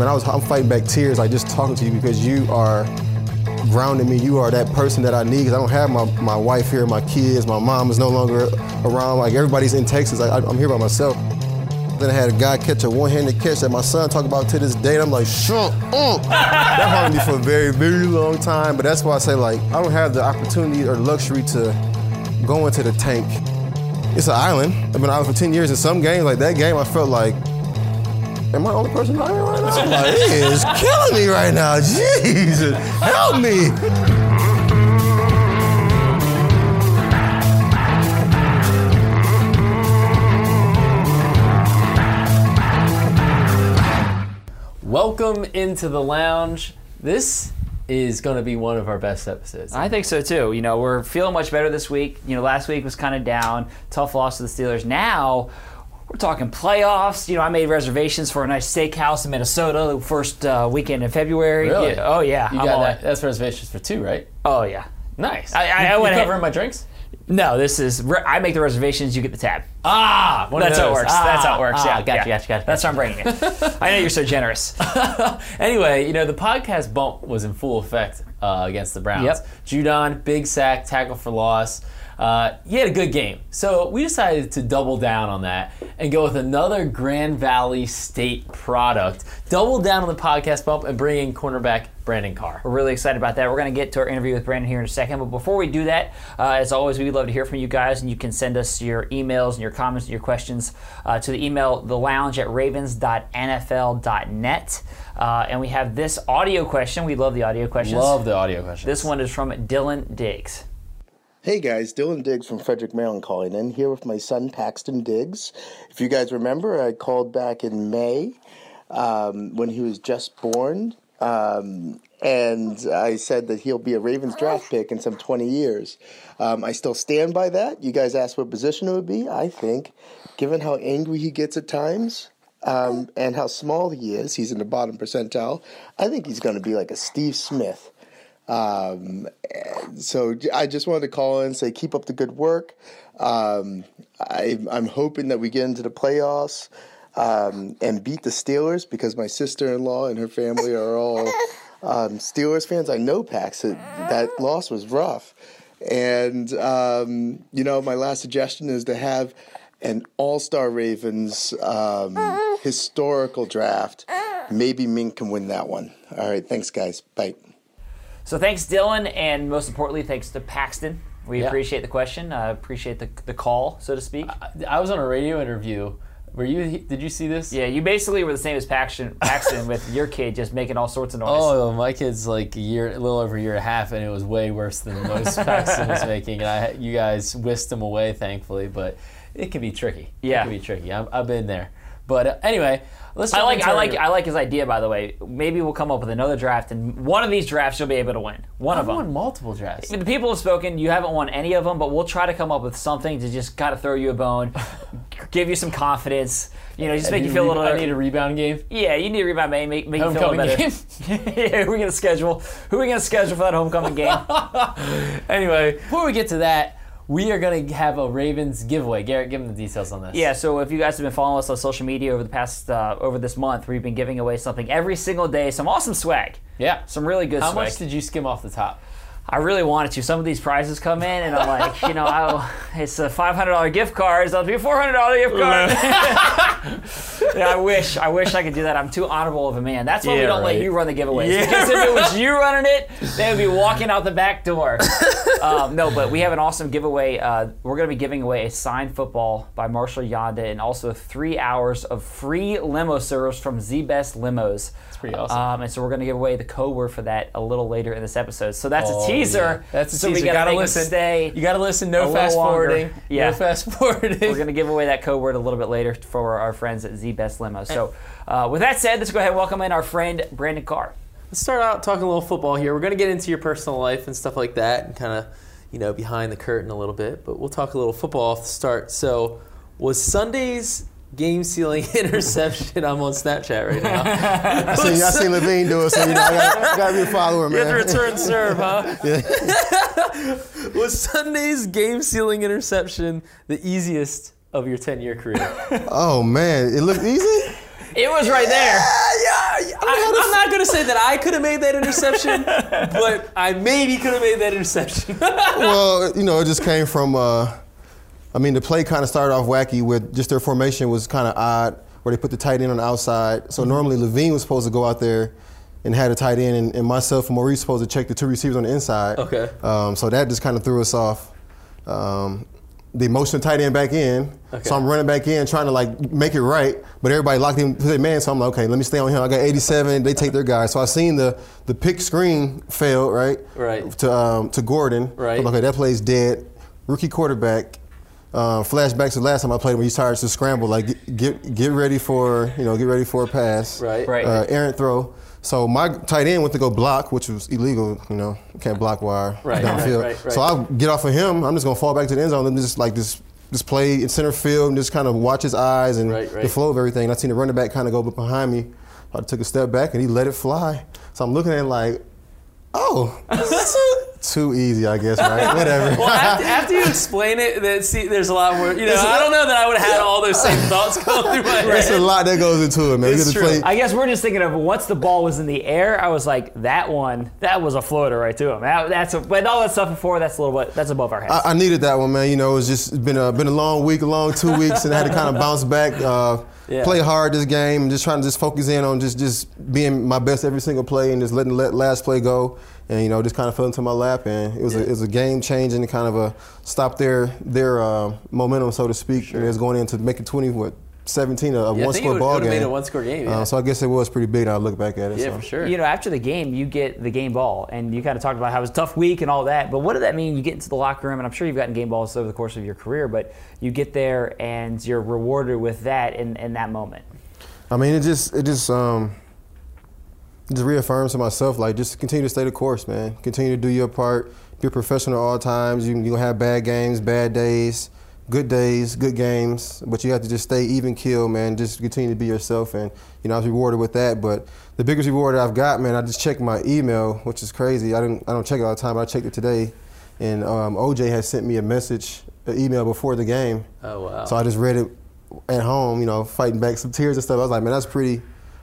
man, I was I'm fighting back tears like just talking to you because you are grounding me. You are that person that I need because I don't have my, my wife here, my kids, my mom is no longer around. Like everybody's in Texas. I, I'm here by myself. Then I had a guy catch a one-handed catch that my son talk about to this day. And I'm like, shut up. that haunted me for a very, very long time. But that's why I say like I don't have the opportunity or luxury to go into the tank. It's an island. I've been out for 10 years. In some games, like that game, I felt like Am I the only person out here right now? I'm like, he is killing me right now. Jesus, help me. Welcome into the lounge. This is going to be one of our best episodes. I think so too. You know, we're feeling much better this week. You know, last week was kind of down, tough loss to the Steelers. Now we're talking playoffs. You know, I made reservations for a nice steakhouse in Minnesota the first uh, weekend in February. Really? Yeah. Oh yeah. You I'm got that? That's reservations for two, right? Oh yeah. Nice. I- I- you, I you went ahead- covering my drinks? No, this is re- I make the reservations. You get the tab. Ah, That's how it works. Ah, That's how it works. ah, yeah, gotcha, yeah. gotcha, gotcha. That's how I'm bringing it. I know you're so generous. anyway, you know, the podcast bump was in full effect uh, against the Browns. Yep. Judon, big sack, tackle for loss. Uh, he had a good game. So we decided to double down on that and go with another Grand Valley State product. Double down on the podcast bump and bring in cornerback Brandon Carr. We're really excited about that. We're going to get to our interview with Brandon here in a second. But before we do that, uh, as always, we'd love to hear from you guys. And you can send us your emails and your comments and your questions uh, to the email, the lounge at ravens.nfl.net. Uh, and we have this audio question. We love the audio questions. Love the audio questions. This one is from Dylan Diggs. Hey guys, Dylan Diggs from Frederick, Maryland calling in here with my son Paxton Diggs. If you guys remember, I called back in May um, when he was just born, um, and I said that he'll be a Ravens draft pick in some 20 years. Um, I still stand by that. You guys asked what position it would be. I think, given how angry he gets at times, um, and how small he is, he's in the bottom percentile. I think he's going to be like a Steve Smith. Um, so I just wanted to call in and say keep up the good work. Um, I, I'm hoping that we get into the playoffs um, and beat the Steelers because my sister-in-law and her family are all um, Steelers fans. I know Pax that that loss was rough, and um, you know my last suggestion is to have an All-Star Ravens um, historical draft. Maybe Mink can win that one. All right, thanks guys. Bye. So thanks, Dylan, and most importantly, thanks to Paxton. We Yeah. appreciate the question. Uh, appreciate the, the call, so to speak. I was on a radio interview. Were you? Did you see this? Yeah, you basically were the same as Paxton, Paxton with your kid just making all sorts of noise. Oh, my kid's like a year, a little over a year and a half, and it was way worse than most Paxton was making. And I, you guys whisked him away, thankfully, but it can be tricky. Yeah. it can be tricky. I've, I've been there. But uh, anyway, let's. I like I like I like his idea by the way. Maybe we'll come up with another draft, and one of these drafts you'll be able to win. One I've of won them. multiple drafts. The people have spoken. You haven't won any of them, but we'll try to come up with something to just kind of throw you a bone, give you some confidence. You know, just I make you feel a re- little. I need a rebound game. yeah, you need a rebound, man. Make, make you feel a Homecoming little better. yeah, who are we gonna schedule? Who are we gonna schedule for that homecoming game? Anyway, before we get to that, we are going to have a Ravens giveaway. Garrett, give them the details on this. Yeah, so if you guys have been following us on social media over the past uh, over this month, we've been giving away something every single day. Some awesome swag, Yeah. some really good How swag. much did you skim off the top? I really wanted to. Some of these prizes come in, and I'm like, you know, I, it's a $500 gift card. It's be a $400 gift card. yeah, I wish, I wish I could do that. I'm too honorable of a man. That's why we don't let you run the giveaways. Yeah, because if it was you running it, they would be walking out the back door. um, no, but we have an awesome giveaway. Uh, we're going to be giving away a signed football by Marshall Yanda and also three hours of free limo service from Z Best Limos. That's pretty awesome. Um, and so we're going to give away the code word for that a little later in this episode. So that's Oh, a teaser. That's a so teaser. We gotta, gotta listen. Stay. You got to listen. No fast longer. forwarding. Yeah. No fast forwarding. We're going to give away that code word a little bit later for our friends at Z Best Limo. So, uh, with that said, let's go ahead and welcome in our friend Brandon Carr. Let's start out talking a little football here. We're going to get into your personal life and stuff like that and kind of, you know, behind the curtain a little bit, but we'll talk a little football off the start. So, was Sunday's game sealing interception? I'm on Snapchat right now. I see, I seen Levine do it, so you know I gotta, I gotta be a follower, You have to man. return serve, huh? was Sunday's game sealing interception the easiest of your 10 year career? Oh man, it looked easy. It was right there. yeah, yeah, I, I'm not going to say that I could have made that interception, but I maybe could have made that interception. well, you know, it just came from. Uh, I mean, the play kind of started off wacky with just their formation was kind of odd, where they put the tight end on the outside. So normally Levine was supposed to go out there and had a tight end, and, and myself and Maurice supposed to check the two receivers on the inside. Okay. Um, so that just kind of threw us off. Um, they motioned the tight end back in, Okay. so I'm running back in trying to like make it right, but everybody locked in to their man. So I'm like, okay, let me stay on him. I got 87. They take their guy. So I seen the the pick screen fail right, Right. to um, to Gordon. Right. I'm like, okay, that play's dead. Rookie quarterback. Uh, flashbacks to the last time I played when he started to scramble, like get, get get ready for you know get ready for a pass, Right. Right. Uh, errant throw. So my tight end went to go block, which was illegal. You know, can't block wire Right, downfield. right, right, right. So I'll get off of him. I'm just gonna fall back to the end zone and just like this just play in center field and just kind of watch his eyes and Right, right. the flow of everything. And I seen the running back kind of go behind me. I took a step back and he let it fly. So I'm looking at it like, oh, too easy, I guess, right? Whatever. Well, after, after you explain it, that see, there's a lot more. You know, I don't know that I would have had all those same thoughts going through my head. There's a head. lot that goes into it, man. It's you get to true. play. I guess we're just thinking of once the ball was in the air, I was like, that one, that was a floater right to him. That, that's a, but all that stuff before, that's a little bit, that's above our heads. I, I needed that one, man. You know, it's just it's been a been a long week, a long two weeks, and I had to kind of bounce back, uh, Yeah. play hard this game, just trying to just focus in on just just being my best every single play, and just letting the last play go, and you know, just kind of fell into my lap, and it was a, it was a game changing, kind of a stop their their uh, momentum, so to speak. And it was going into making twenty what. 17 a, a Yeah, I one think score it would- ball would've game. made a one-score game, yeah. Uh, so I guess it was pretty big. Now I look back at it. yeah, so. for sure. You know, after the game, you get the game ball, and you kind of talked about how it was a tough week and all that. But what did that mean? You get into the locker room, and I'm sure you've gotten game balls over the course of your career, but you get there and you're rewarded with that in, in that moment. I mean, it just it just um it just reaffirms to myself like just continue to stay the course, man. Continue to do your part. Be a professional at all times. You you have bad games, bad days, good days, good games, but you have to just stay even kill, man. Just continue to be yourself, and you know I was rewarded with that. But the biggest reward that I've got, man, I just checked my email, which is crazy. I didn't I don't check it all the time, but I checked it today, and um, OJ had sent me a message, an email before the game. Oh, wow. So I just read it at home, you know, fighting back some tears and stuff. I was like, man, that's pretty,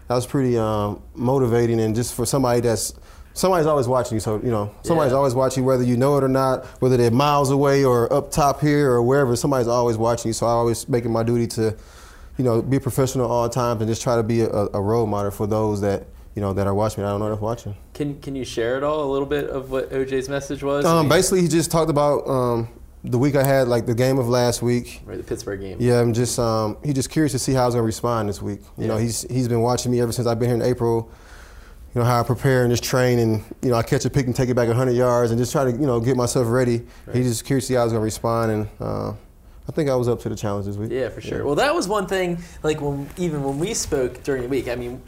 that was pretty um, motivating, and just for somebody that's somebody's always watching you. So you know, somebody's Yeah. always watching, whether you know it or not, whether they're miles away or up top here or wherever. Somebody's always watching you. So I always make it my duty to, you know, be professional all times and just try to be a, a role model for those that you know that are watching. I don't know that's watching. Can Can you share at all a little bit of what OJ's message was? Um, basically, he just talked about um, the week I had, like the game of last week. right, the Pittsburgh game. Yeah, I'm just um, he's just curious to see how I was gonna respond this week. You know, he's he's been watching me ever since I've been here in April. You know how I prepare and just train, and you know I catch a pick and take it back 100 yards, and just try to you know get myself ready. He's just curious to see how I was gonna respond, and uh, I think I was up to the challenge this week. Yeah, for sure. Well, that was one thing. Like when even when we spoke during the week, I mean,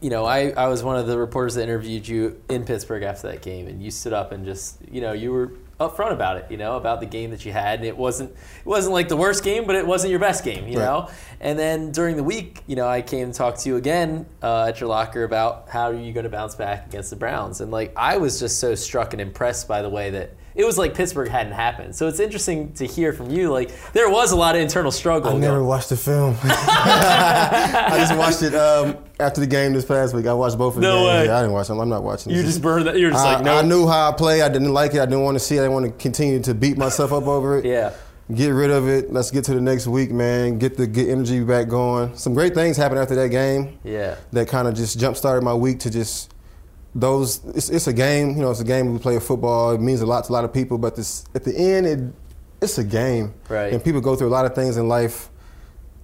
you know, I, I was one of the reporters that interviewed you in Pittsburgh after that game, and you stood up and just you know you were upfront about it, you know, about the game that you had, and it wasn't it wasn't like the worst game, but it wasn't your best game, you Right. know. And then during the week, you know, I came and talked to you again uh, at your locker about how are you going to bounce back against the Browns, and like I was just so struck and impressed by the way that. It was like Pittsburgh hadn't happened, so it's interesting to hear from you. Like there was a lot of internal struggle. I going- never watched the film. I just watched it um, after the game this past week. I watched both of the No games. way. I didn't watch them. I'm not watching. You this. just burned that. You're just I, like, no. I knew how I play. I didn't like it. I didn't want to see it. I didn't want to continue to beat myself up over it. Yeah. Get rid of it. Let's get to the next week, man. Get the get energy back going. Some great things happened after that game. Yeah. That kind of just jump started my week to just those. It's, it's a game. You know, it's a game. We play football. It means a lot to a lot of people. But this at the end, it it's a game. Right. And people go through a lot of things in life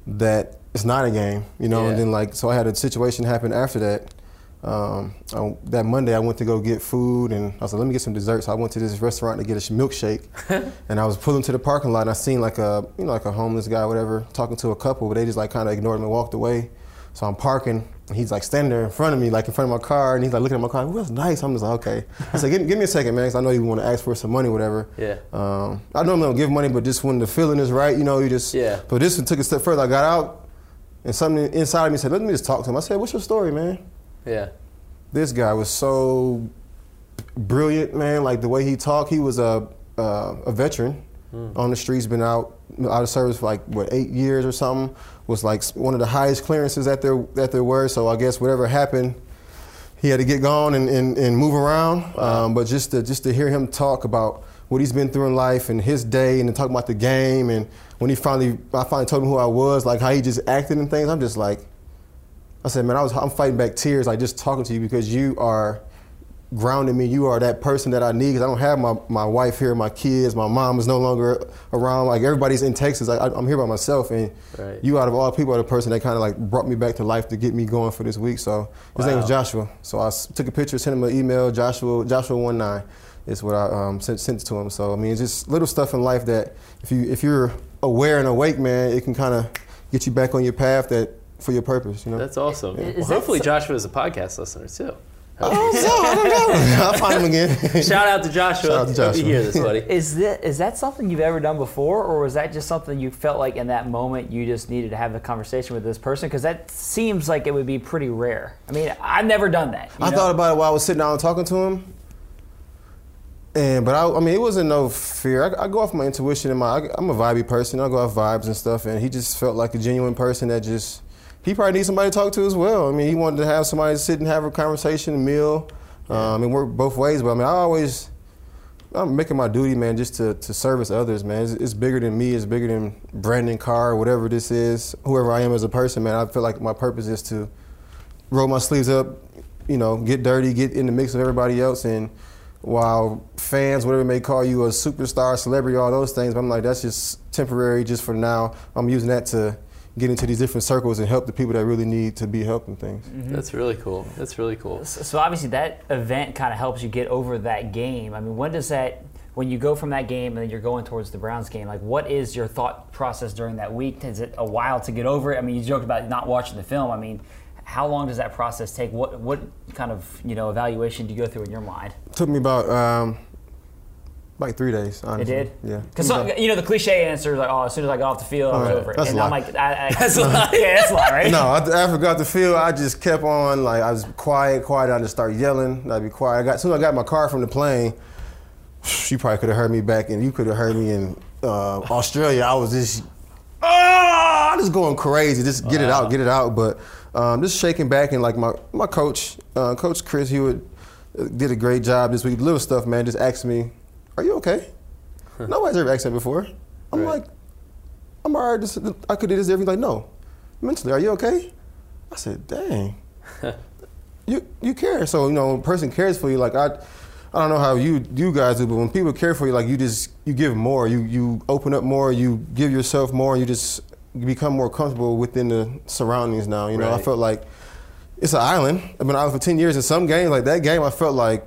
that it's not a game. You know. Yeah. And then like so, I had a situation happen after that. Um, I, that Monday, I went to go get food, and I was like, "Let me get some dessert." So I went to this restaurant to get a milkshake, and I was pulling to the parking lot, and I seen like a, you know, like a homeless guy, or whatever, talking to a couple, but they just like kind of ignored him and walked away. So I'm parking, and he's like standing there in front of me, like in front of my car, and he's like looking at my car. That's nice. I'm just like, okay. I said, give, give me a second, man, 'cause I know you want to ask for some money, or whatever. Yeah. Um, I normally don't give money, but just when the feeling is right, you know, you just. Yeah. But this one took a step further. I got out, and something inside of me said, "Let me just talk to him." I said, "What's your story, man?" Yeah. this guy was so brilliant, man. Like the way he talked, he was a uh, a veteran on the streets, been out out of service for like what eight years or something. Was like one of the highest clearances that there that there were. So I guess whatever happened, he had to get gone and, and, and move around. Um, but just to just to hear him talk about what he's been through in life and his day, and talk about the game, and when he finally I finally told him who I was, like how he just acted and things. I'm just like, I said, man, I was I'm fighting back tears, like just talking to you because you are grounding me. You are that person that I need because I don't have my, my wife here, my kids, my mom is no longer around. Like everybody's in Texas. I, I'm here by myself, and Right. you out of all people are the person that kind of like brought me back to life to get me going for this week. So his name was Joshua. So I took a picture, sent him an email. Joshua Joshua one nine is what I um, sent sent to him. So I mean, it's just little stuff in life that if you if you're aware and awake, man, it can kind of get you back on your path that for your purpose. You know. That's awesome. Is Well, that hopefully, so- Joshua is a podcast listener too. Oh, so, I don't know. I'll find him again. Shout out to Joshua. Shout out to Hope you Joshua. hear this, buddy. Is that is that something you've ever done before, or was that just something you felt like in that moment you just needed to have the conversation with this person? Because that seems like it would be pretty rare. I mean, I've never done that. you I know? thought about it while I was sitting down and talking to him. And but I, I mean, it wasn't no fear. I, I go off my intuition and my. I, I'm a vibey person. I go off vibes and stuff. And he just felt like a genuine person that just. He probably needs somebody to talk to as well. I mean, he wanted to have somebody to sit and have a conversation, a meal, um, and work both ways. But I mean, I always. I'm making my duty, man, just to, to service others, man. It's, it's bigger than me. It's bigger than Brandon Carr, whatever this is, whoever I am as a person, man. I feel like my purpose is to roll my sleeves up, you know, get dirty, get in the mix with everybody else. And while fans, whatever may call you a superstar, celebrity, all those things, I'm like, that's just temporary, just for now. I'm using that to get into these different circles and help the people that really need to be helped and things. That's really cool. That's really cool. So so obviously that event kind of helps you get over that game. I mean, when does that when you go from that game and then you're going towards the Browns game? Like, what is your thought process during that week? Is it a while to get over it? I mean, you joked about not watching the film. I mean, how long does that process take? What what kind of you know evaluation do you go through in your mind? It took me about um, like three days, honestly. It did. Yeah. Because you know the cliche answer is like, oh, as soon as I got off the field, I was over it. that's and I'm like, I, I, That's a lie. Yeah, that's a lie, right? No, I- after I got the field, I just kept on like I was quiet, quiet. I just started yelling. I'd be quiet. I got as soon as I got my car from the plane, you probably could have heard me back, and you could have heard me in uh, Australia. I was just ah, just going crazy. Just get it out, get it out. But um, just shaking back and like my my coach, uh, Coach Chris Hewitt, uh, did a great job this week. Little stuff, man. Just asked me, "Are you okay?" Nobody's ever asked that before. I'm Right. like, I'm all right. This, I could do this. Everything like, no. Mentally, are you okay? I said, dang. you you care. So, you know, a person cares for you. Like I I don't know how you you guys do, but when people care for you, like you just you give more. You you open up more, you give yourself more, you just become more comfortable within the surroundings now. You know, I felt like it's an island. I've been out for ten years. In some games, like that game, I felt like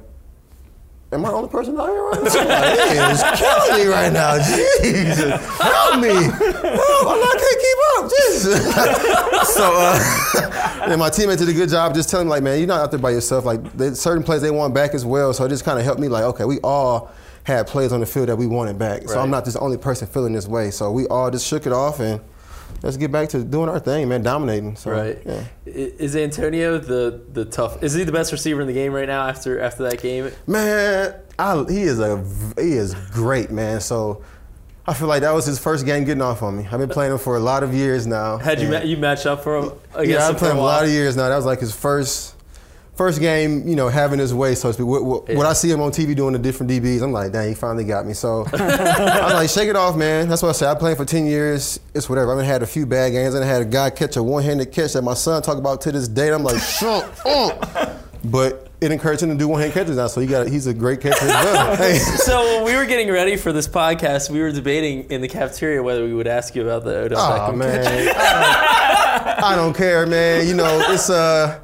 Am I the only person out here right now? Like, it is killing me right now. Jesus, help me! Help! I'm not, I can't keep up. Jesus. so, uh, and my teammates did a good job just telling me, like, man, you're not out there by yourself. Like, there's certain plays they want back as well. So it just kind of helped me, like, okay, we all had plays on the field that we wanted back. So I'm not just the only person feeling this way. So we all just shook it off and let's get back to doing our thing, man, dominating. So, Right. Yeah. Is Antonio the the tough? Is he the best receiver in the game right now after after that game? Man, I, he is a he is great, man. So I feel like that was his first game getting off on me. I've been playing him for a lot of years now. Had you ma- you match up for him? Against yeah, I've for played him a lot of years now. That was like his first first game, you know, having his way, so to speak. What, what, When I see him on TV doing the different DBs, I'm like, dang, he finally got me. So I'm like, shake it off, man. That's what I said. I played for 10 years. It's whatever. I've had a few bad games. and I had a guy catch a one-handed catch that my son talk about to this day. I'm like, shut up. But it encouraged him to do one-hand catches now, so he got he's a great catcher as well. Hey. So when we were getting ready for this podcast, we were debating in the cafeteria whether we would ask you about the Odell Oh Beckham man, catch. I don't, I don't care, man. You know, it's uh,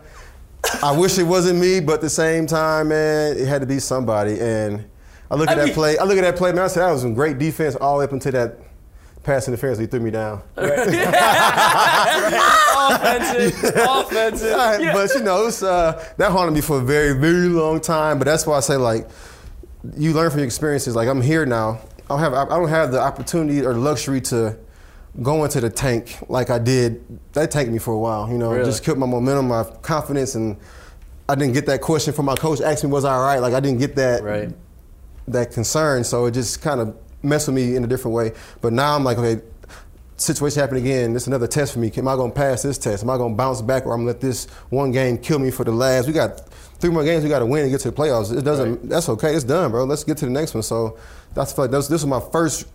I wish it wasn't me, but at the same time, man, it had to be somebody. And I look at I that mean- play. I look at that play, man. I said that was some great defense all the way up until that pass interference. He threw me down. offensive, offensive. But you know, uh, that haunted me for a very, very long time. But that's why I say like, you learn from your experiences. Like I'm here now. I don't have I don't have the opportunity or luxury to go to the tank like I did. That tanked me for a while. You know, Really? just killed my momentum, my confidence, and I didn't get that question from my coach. Asked me, "Was I all right?" Like I didn't get that Right. that concern. So it just kind of messed with me in a different way. But now I'm like, okay, situation happened again, this is another test for me. Am I going to pass this test? Am I going to bounce back, or I'm going to let this one game kill me for the last? We got three more games we got to win and get to the playoffs. It doesn't. That's okay. It's done, bro. Let's get to the next one. So that's like this, this was my first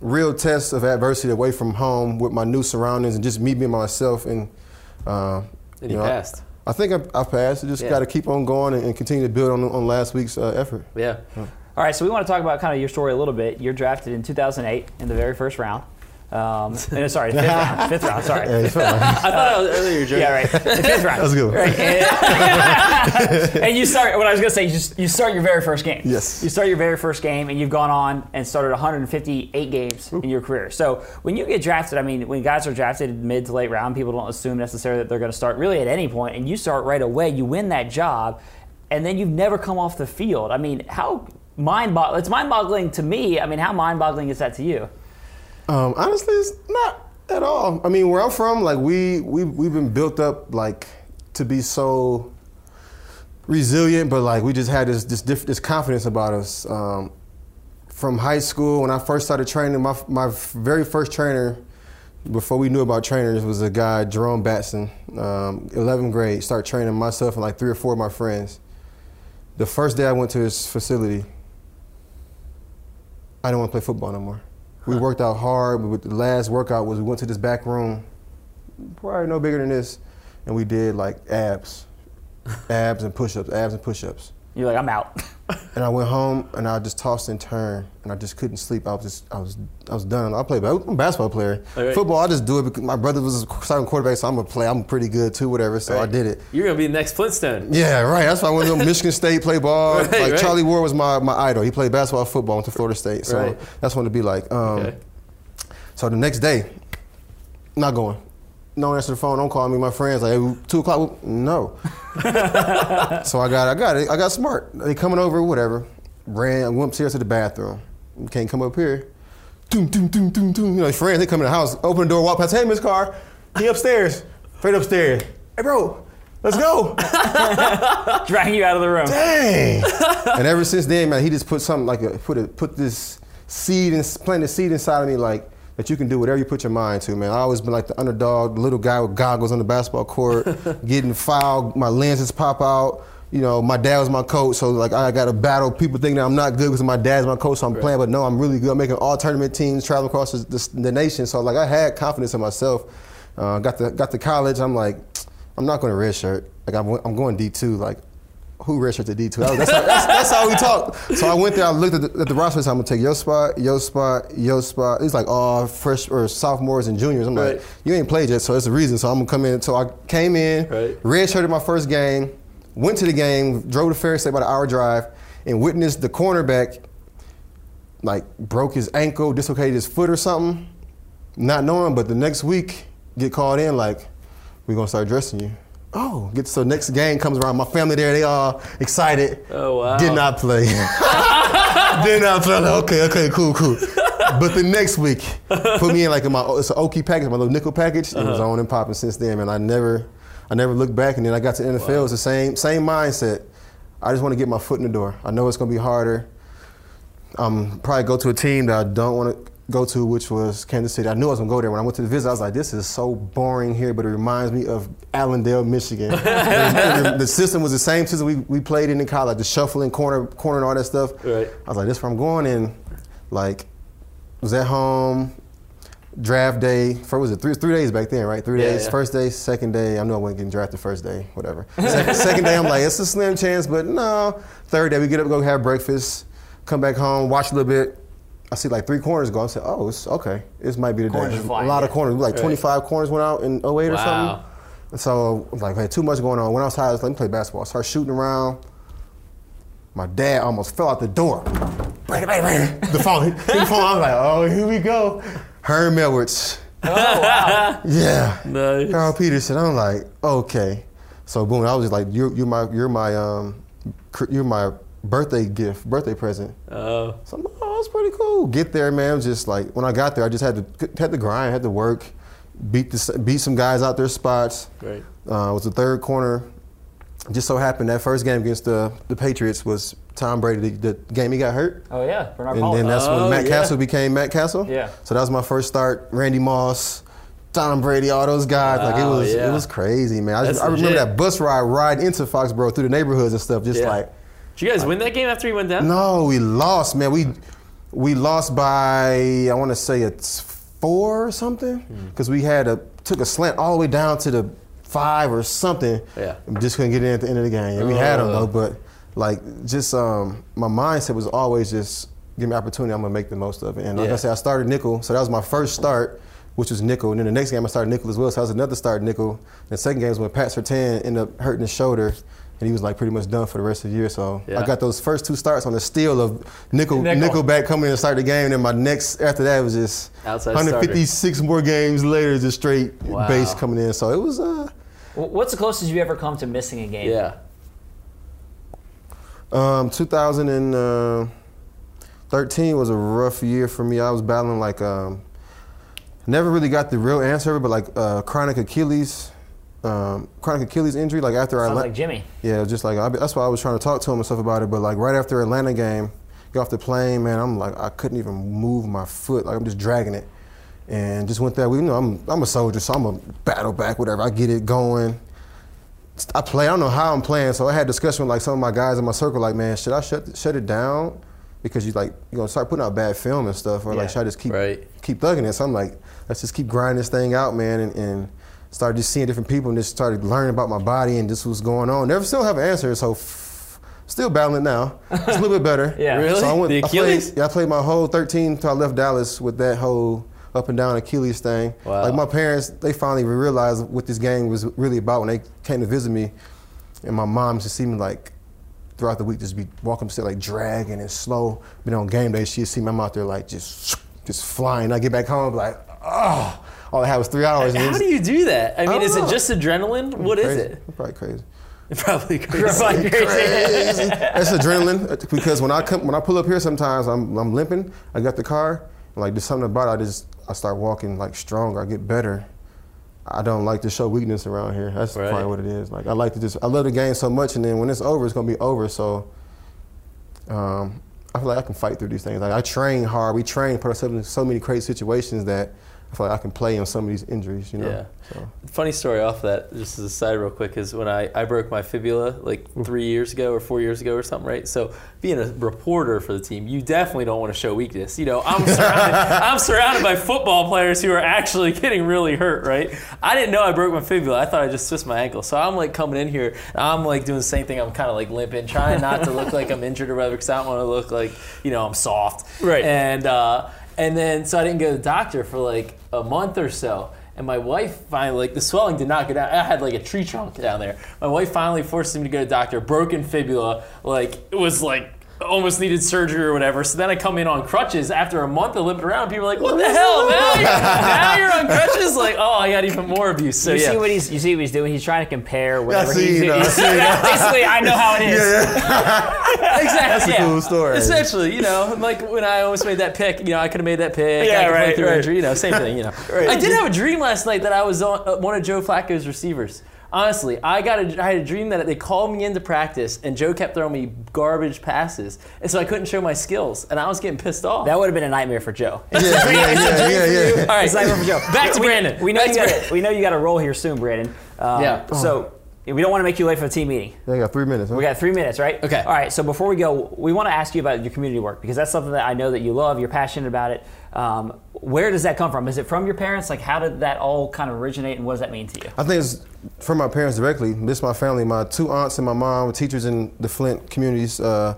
real test of adversity away from home with my new surroundings and just me being myself and. Uh, And you know, I- passed. I, think I, I passed. I just Yeah. got to keep on going and, and continue to build on, on last week's uh, effort. Yeah. All right, so we want to talk about kind of your story a little bit. You're drafted in 2008 in the very first round. Um, no, sorry, fifth round. Fifth round. Sorry. Yeah, I thought that was earlier. Yeah, right. The fifth round. That's a good one. Right. And, and you start. What I was gonna say, you, just, you start your very first game. Yes. You start your very first game, and you've gone on and started 158 games in your career. So when you get drafted, I mean, when guys are drafted mid to late round, people don't assume necessarily that they're going to start really at any point, and you start right away. You win that job, and then you've never come off the field. I mean, how mind-boggling? It's mind-boggling to me. I mean, how mind-boggling is that to you? Um, honestly, it's not at all. I mean, where I'm from, like we we we've been built up like to be so resilient, but like we just had this this diff- this confidence about us. Um, from high school, when I first started training, my my very first trainer, before we knew about trainers, was a guy Jerome Batson. Um, 11th grade, start training myself and like three or four of my friends. The first day I went to his facility, I didn't want to play football no more. We worked out hard, but the last workout was we went to this back room, probably no bigger than this, and we did like abs, abs and push-ups, abs and push-ups. You're like, I'm out. And I went home and I just tossed and turned, and I just couldn't sleep. I was just, I was, I was done. I played, I'm a basketball player. Okay. Football, I just do it because my brother was a starting quarterback, so I'm gonna play. I'm pretty good too, whatever. So I did it. You're gonna be the next Flintstone. Yeah, right. That's why I went to Michigan State, play ball. Right, like right. Charlie Ward was my, my idol. He played basketball, football, went to Florida State. So Right. that's what it'd be like. Um, Okay. So the next day, not going. No answer the phone. Don't call me. My friends like hey, two o'clock. No. so I got I got it. I got smart. They coming over, whatever. Ran. I went upstairs to the bathroom. Can't come up here. Doom, doom, doom, doom, doom. You know, friends, they come in the house, open the door, walk past. Hey, Miss Carr, he upstairs. Straight upstairs. Hey, bro, let's go. Dragging you out of the room. Dang. and ever since then, man, he just put something like a, put a, put this seed and planted a seed inside of me, like that you can do whatever you put your mind to, man. I always been like the underdog, the little guy with goggles on the basketball court, getting fouled, my lenses pop out. You know, my dad was my coach, so like I got to battle. People think that I'm not good because my dad's my coach, so I'm playing. But no, I'm really good. I'm making all tournament teams, traveling across the, the, the nation. So like I had confidence in myself. Uh, got to got to college. I'm like, I'm not going to redshirt. Like I'm, I'm going D2. Like who redshirted D2? That was- That's how, that's, that's how we talk. So I went there, I looked at the, at the roster, so I'm gonna take your spot, your spot, your spot. It's like all fresh or sophomores and juniors. I'm Right. like, you ain't played yet, so that's the reason. So I'm gonna come in. So I came in, Right. redshirted my first game, went to the game, drove to Ferris State about an hour drive, and witnessed the cornerback like broke his ankle, dislocated his foot or something, not knowing. But the next week, get called in like, we're gonna start dressing you. Oh, get so next game comes around. My family there, they all excited. Oh, wow. Did not play. Did not play. Like, okay, okay, cool, cool. But the next week, put me in like in my it's an Oki package, my little nickel package. It Uh-huh. was on and popping since then, man. I never, I never looked back. And then I got to NFL. It's the same, same mindset. I just want to get my foot in the door. I know it's gonna be harder. Um, probably go to a team that I don't want to go to, which was Kansas City. I knew I was gonna go there. When I went to the visit, I was like, "This is so boring here," but it reminds me of Allendale, Michigan. the, system was the same system we, we played in in college, the shuffling, corner, corner, and all that stuff. Right. I was like, "This is where I'm going." And like, was at home. Draft day, for was it three three days back then, right? Three Yeah, days. yeah. First day, second day. I knew I wasn't getting drafted first day, whatever. Second, second day, I'm like, it's a slim chance, but no. Third day, we get up, go have breakfast, come back home, watch a little bit. I see like three corners go. I said, oh, it's okay. This might be the Corners day. A flying, lot of yeah. corners. Like Right. 25 corners went out in 08 or Wow. something. And so I was like, hey, too much going on. Went outside, I was like, let me play basketball. I start shooting around. My dad almost fell out the door. Bang, bang, bang. The phone. hit the phone. I was like, oh, here we go. Herm Edwards. Oh, wow. yeah. Nice. Carl Peterson. I'm like, okay. So boom, I was just like, you're, you're my, you're my, um, cr- you're my birthday gift, birthday present. Oh, So I'm like, oh, that's pretty cool. Get there, man. It was just like when I got there, I just had to had to grind, had to work, beat the, beat some guys out their spots. right. Uh, was the third corner. just so happened that first game against the the Patriots was Tom Brady. The, the game he got hurt. Oh yeah, Bernard And Pollard. then that's Oh, when Matt yeah. Cassel became Matt Cassel. Yeah. So that was my first start. Randy Moss, Tom Brady, all those guys. like it Wow, was, yeah. it was crazy, man. I, just, I remember that bus ride ride into Foxborough through the neighborhoods and stuff. Just Yeah. like, Did you guys win that game after he went down? no, we lost, man. We we lost by I want to say it's four or something Hmm. because we had a took a slant all the way down to the five or something. Yeah. just couldn't get in at the end of the game. And we had them though, but like just um, my mindset was always just give me opportunity. I'm gonna make the most of it. And like Yeah. I said, I started nickel, so that was my first start. Which was nickel, and then the next game I started nickel as well. So that was another start nickel. And the second game was when Pat Surtain ended up hurting his shoulder, and he was like pretty much done for the rest of the year. So Yeah. I got those first two starts on the steal of nickel, Nickel. nickel, back coming in and start the game. And then my next after that was just Outside 156 more games later, just straight Wow. base coming in. So it was uh, What's the closest you ever come to missing a game? Yeah. um, 2013 was a rough year for me. I was battling like um, never really got the real answer, but like uh, chronic Achilles. Um, chronic Achilles injury, like after I Sounds la- like Jimmy. Yeah, just like I, that's why I was trying to talk to him and stuff about it. But like right after Atlanta game, get off the plane, man, I'm like I couldn't even move my foot. Like I'm just dragging it, and just went there. We, you know, I'm I'm a soldier, so I'm a battle back, whatever. I get it going. I play. I don't know how I'm playing, so I had discussion with like some of my guys in my circle. Like, man, should I shut shut it down because you like you gonna start putting out bad film and stuff, or Yeah. like should I just keep Right. keep thugging it? So I'm like, let's just keep grinding this thing out, man, and, and started just seeing different people and just started learning about my body and just what's going on. Never still have an answer, so f- still battling now. It's a little bit better. Yeah. Really? So I went, The I played- Achilles? yeah, I played my whole 13 until I left Dallas with that whole up and down Achilles thing. Wow. Like my parents, they finally realized what this game was really about when they came to visit me. And my mom just see me like throughout the week just be walking upstairs like dragging and slow. But on game day, she'd see me I'm out there like just just flying. I get back home, be like, oh, all I had was three hours. How it's do you do that? I mean, don't is it just adrenaline? What is crazy. it? Probably crazy. Probably crazy. Probably crazy. It's adrenaline uh, because when I come when I pull up here, sometimes I'm I'm limping. I got the car, and like there's something about it. I just I start walking like stronger. I get better. I don't like to show weakness around here. That's Right. probably what it is. Like I like to just I love the game so much, and then when it's over, it's gonna be over. So um, I feel like I can fight through these things. Like I train hard. We train, put ourselves in so many crazy situations that I feel like I can play on some of these injuries. You know. Yeah. So. Funny story off that, just as a side real quick, is when I, I broke my fibula like three years ago or four years ago or something, right? So being a reporter for the team, you definitely don't want to show weakness. You know, I'm surrounded, I'm surrounded by football players who are actually getting really hurt, right? I didn't know I broke my fibula. I thought I just twisted my ankle. So I'm like coming in here, I'm like doing the same thing. I'm kind of like limping, trying not to look like I'm injured or whatever, because I don't want to look like, you know, I'm soft. Right. And, uh, and then, so I didn't go to the doctor for like a month or so. And my wife finally, like, the swelling did not go down. I had like a tree trunk down there. My wife finally forced me to go to the doctor. Broken fibula, like, it was like almost needed surgery or whatever. So then I come in on crutches after a month of limping around. People are like, what the hell? Now you're, now you're on crutches? Like, oh, I got even more abuse. So You yeah. see what he's you see what he's doing. He's trying to compare whatever see, he's you know, I he's- Basically, I know how it is. Yeah, exactly. That's a yeah. cool story. Essentially, you know, like when I almost made that pick, you know, I could have made that pick. Yeah, I could play right, through right. injury, you know, same thing, you know. I did have a dream last night that I was on uh, one of Joe Flacco's receivers. Honestly, I got a, I had a dream that they called me into practice and Joe kept throwing me garbage passes, and so I couldn't show my skills, and I was getting pissed off. That would have been a nightmare for Joe. Yeah, yeah, yeah, yeah, yeah. All right, It's a nightmare for Joe. back to we, Brandon. We know Back you to got Brandon. we know you got to roll here soon, Brandon. Um, Yeah. So we don't want to make you late for the team meeting. Yeah, I got three minutes. Huh? We got three minutes, right? Okay. All right. So before we go, we want to ask you about your community work because that's something that I know that you love. You're passionate about it. Um, where does that come from? Is it from your parents? Like, how did that all kind of originate, and what does that mean to you? I think it's from my parents directly. This is my family. My two aunts and my mom were teachers in the Flint communities. Uh,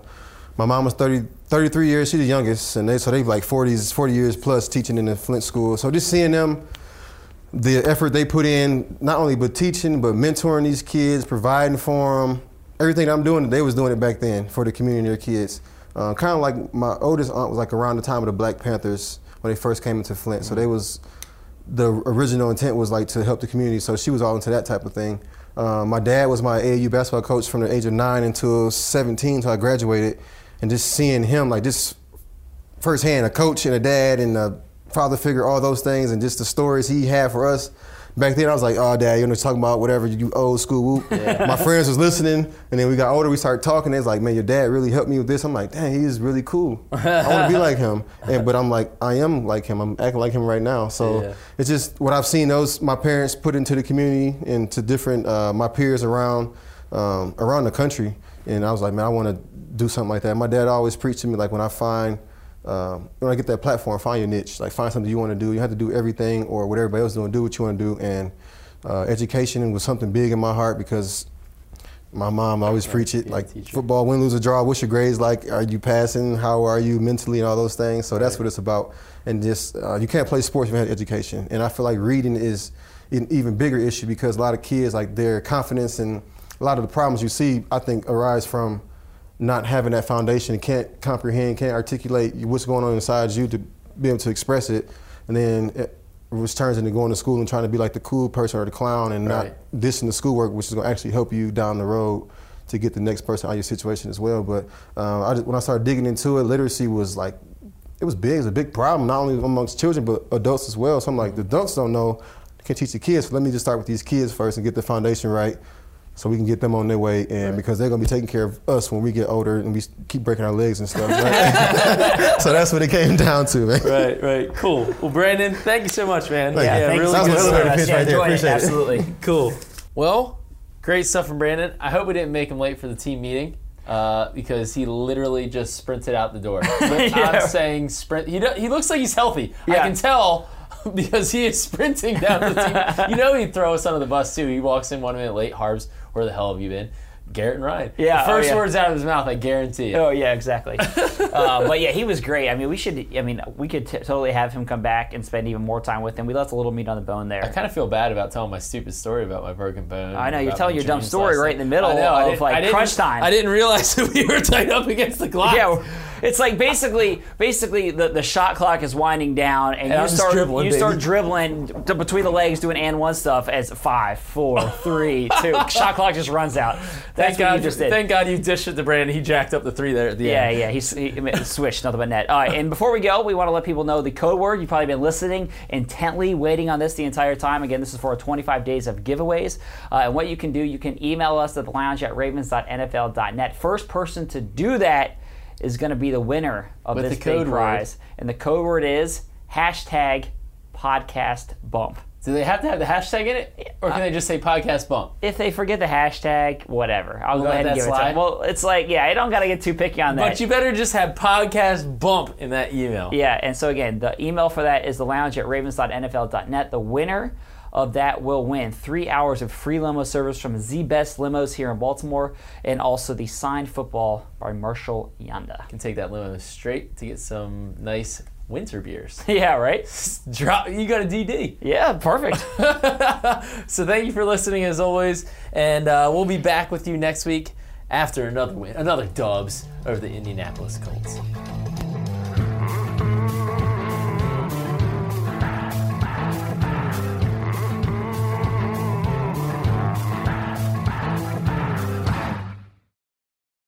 my mom was 30, 33 years. She's the youngest, and they so they like 40s, 40 years plus teaching in the Flint school. So just seeing them, the effort they put in, not only but teaching, but mentoring these kids, providing for them. Everything I'm doing, they was doing it back then for the community and their kids. Uh, kind of like my oldest aunt was like around the time of the Black Panthers when they first came into Flint. So they was the original intent was like to help the community, so she was all into that type of thing. Um, my dad was my AAU basketball coach from the age of nine until 17, until I graduated, and just seeing him like just firsthand, a coach and a dad and a father figure, all those things, and just the stories he had for us, back then I was like, oh, dad, you know, talking about whatever you old school. Whoop. My friends was listening, and then we got older. We started talking. It's like, man, your dad really helped me with this. I'm like, dang, he is really cool. I want to be like him. And but I'm like, I am like him. I'm acting like him right now. So Yeah. it's just what I've seen those my parents put into the community and to different uh, my peers around um, around the country. And I was like, man, I want to do something like that. My dad always preached to me like when I find um, when I get that platform, find your niche. Like find something you want to do. You have to do everything or what everybody else is doing. Do what you want to do. And uh, education was something big in my heart because my mom always preach it like teacher. football, win, lose, or draw. What's your grades like? Are you passing? How are you mentally and all those things? So that's what it's about. And just uh, you can't play sports if you have education. And I feel like reading is an even bigger issue because a lot of kids like their confidence and a lot of the problems you see, I think, arise from not having that foundation, can't comprehend, can't articulate what's going on inside you to be able to express it, and then it which turns into going to school and trying to be like the cool person or the clown and Right. not dissing the schoolwork, which is going to actually help you down the road to get the next person out of your situation as well. But um, I just, when I started digging into it, literacy was like it was big. It was a big problem, not only amongst children but adults as well. So I'm like, the adults don't know, can't teach the kids. So let me just start with these kids first and get the foundation right, so we can get them on their way. And because they're gonna be taking care of us when we get older and we keep breaking our legs and stuff. Right? so that's what it came down to, man. Right, right, cool. Well, Brandon, thank you so much, man. Thank you. Yeah, thanks really That was good elevator joining us. pitch Yeah, right there. enjoyed it. Appreciate it. Absolutely. Cool. Well, great stuff from Brandon. I hope we didn't make him late for the team meeting uh, because he literally just sprinted out the door. But Yeah. I'm saying sprint. He, do, he looks like he's healthy. I can tell because he is sprinting down the team. You know he'd throw us under the bus too. He walks in one minute late. Harbs, where the hell have you been? Garrett and Ryan. Yeah, The oh, first yeah. words out of his mouth, I guarantee. Oh yeah, exactly. uh, but yeah, he was great. I mean, we should. I mean, we could t- totally have him come back and spend even more time with him. We left a little meat on the bone there. I kind of feel bad about telling my stupid story about my broken bone. I know, you're telling your dumb story right in the middle know, of, like, crunch time. I didn't realize that we were tied up against the clock. yeah, it's like basically, basically the, the shot clock is winding down, and, And you start dribbling, you start dribbling to between the legs, doing and one stuff as five, four, three, two. shot clock just runs out. Thank God, you just did. thank God you dished it to Brandon. He jacked up the three there at the Yeah, end. yeah, he's, he he switched, nothing but net. All right, and before we go, we want to let people know the code word. You've probably been listening intently, waiting on this the entire time. Again, this is for 25 days of giveaways. Uh, and what you can do, you can email us at the lounge at ravens.nfl.net. First person to do that is going to be the winner of With this the code prize. And the code word is hashtag podcast bump. Do they have to have the hashtag in it, or can they just say podcast bump? If they forget the hashtag, whatever. I'll go ahead and give it to slide? them. Well, it's like, yeah, I don't got to get too picky on that. But you better just have podcast bump in that email. Yeah, and so again, the email for that is the lounge at ravens.nfl.net. The winner of that will win three hours of free limo service from the best limos here in Baltimore, and also the signed football by Marshall Yanda. You can take that limo straight to get some nice winter beers. Yeah, right? Drop. You got a DD. Yeah, perfect. So thank you for listening as always, and uh, we'll be back with you next week after another win, another Dubs over the Indianapolis Colts.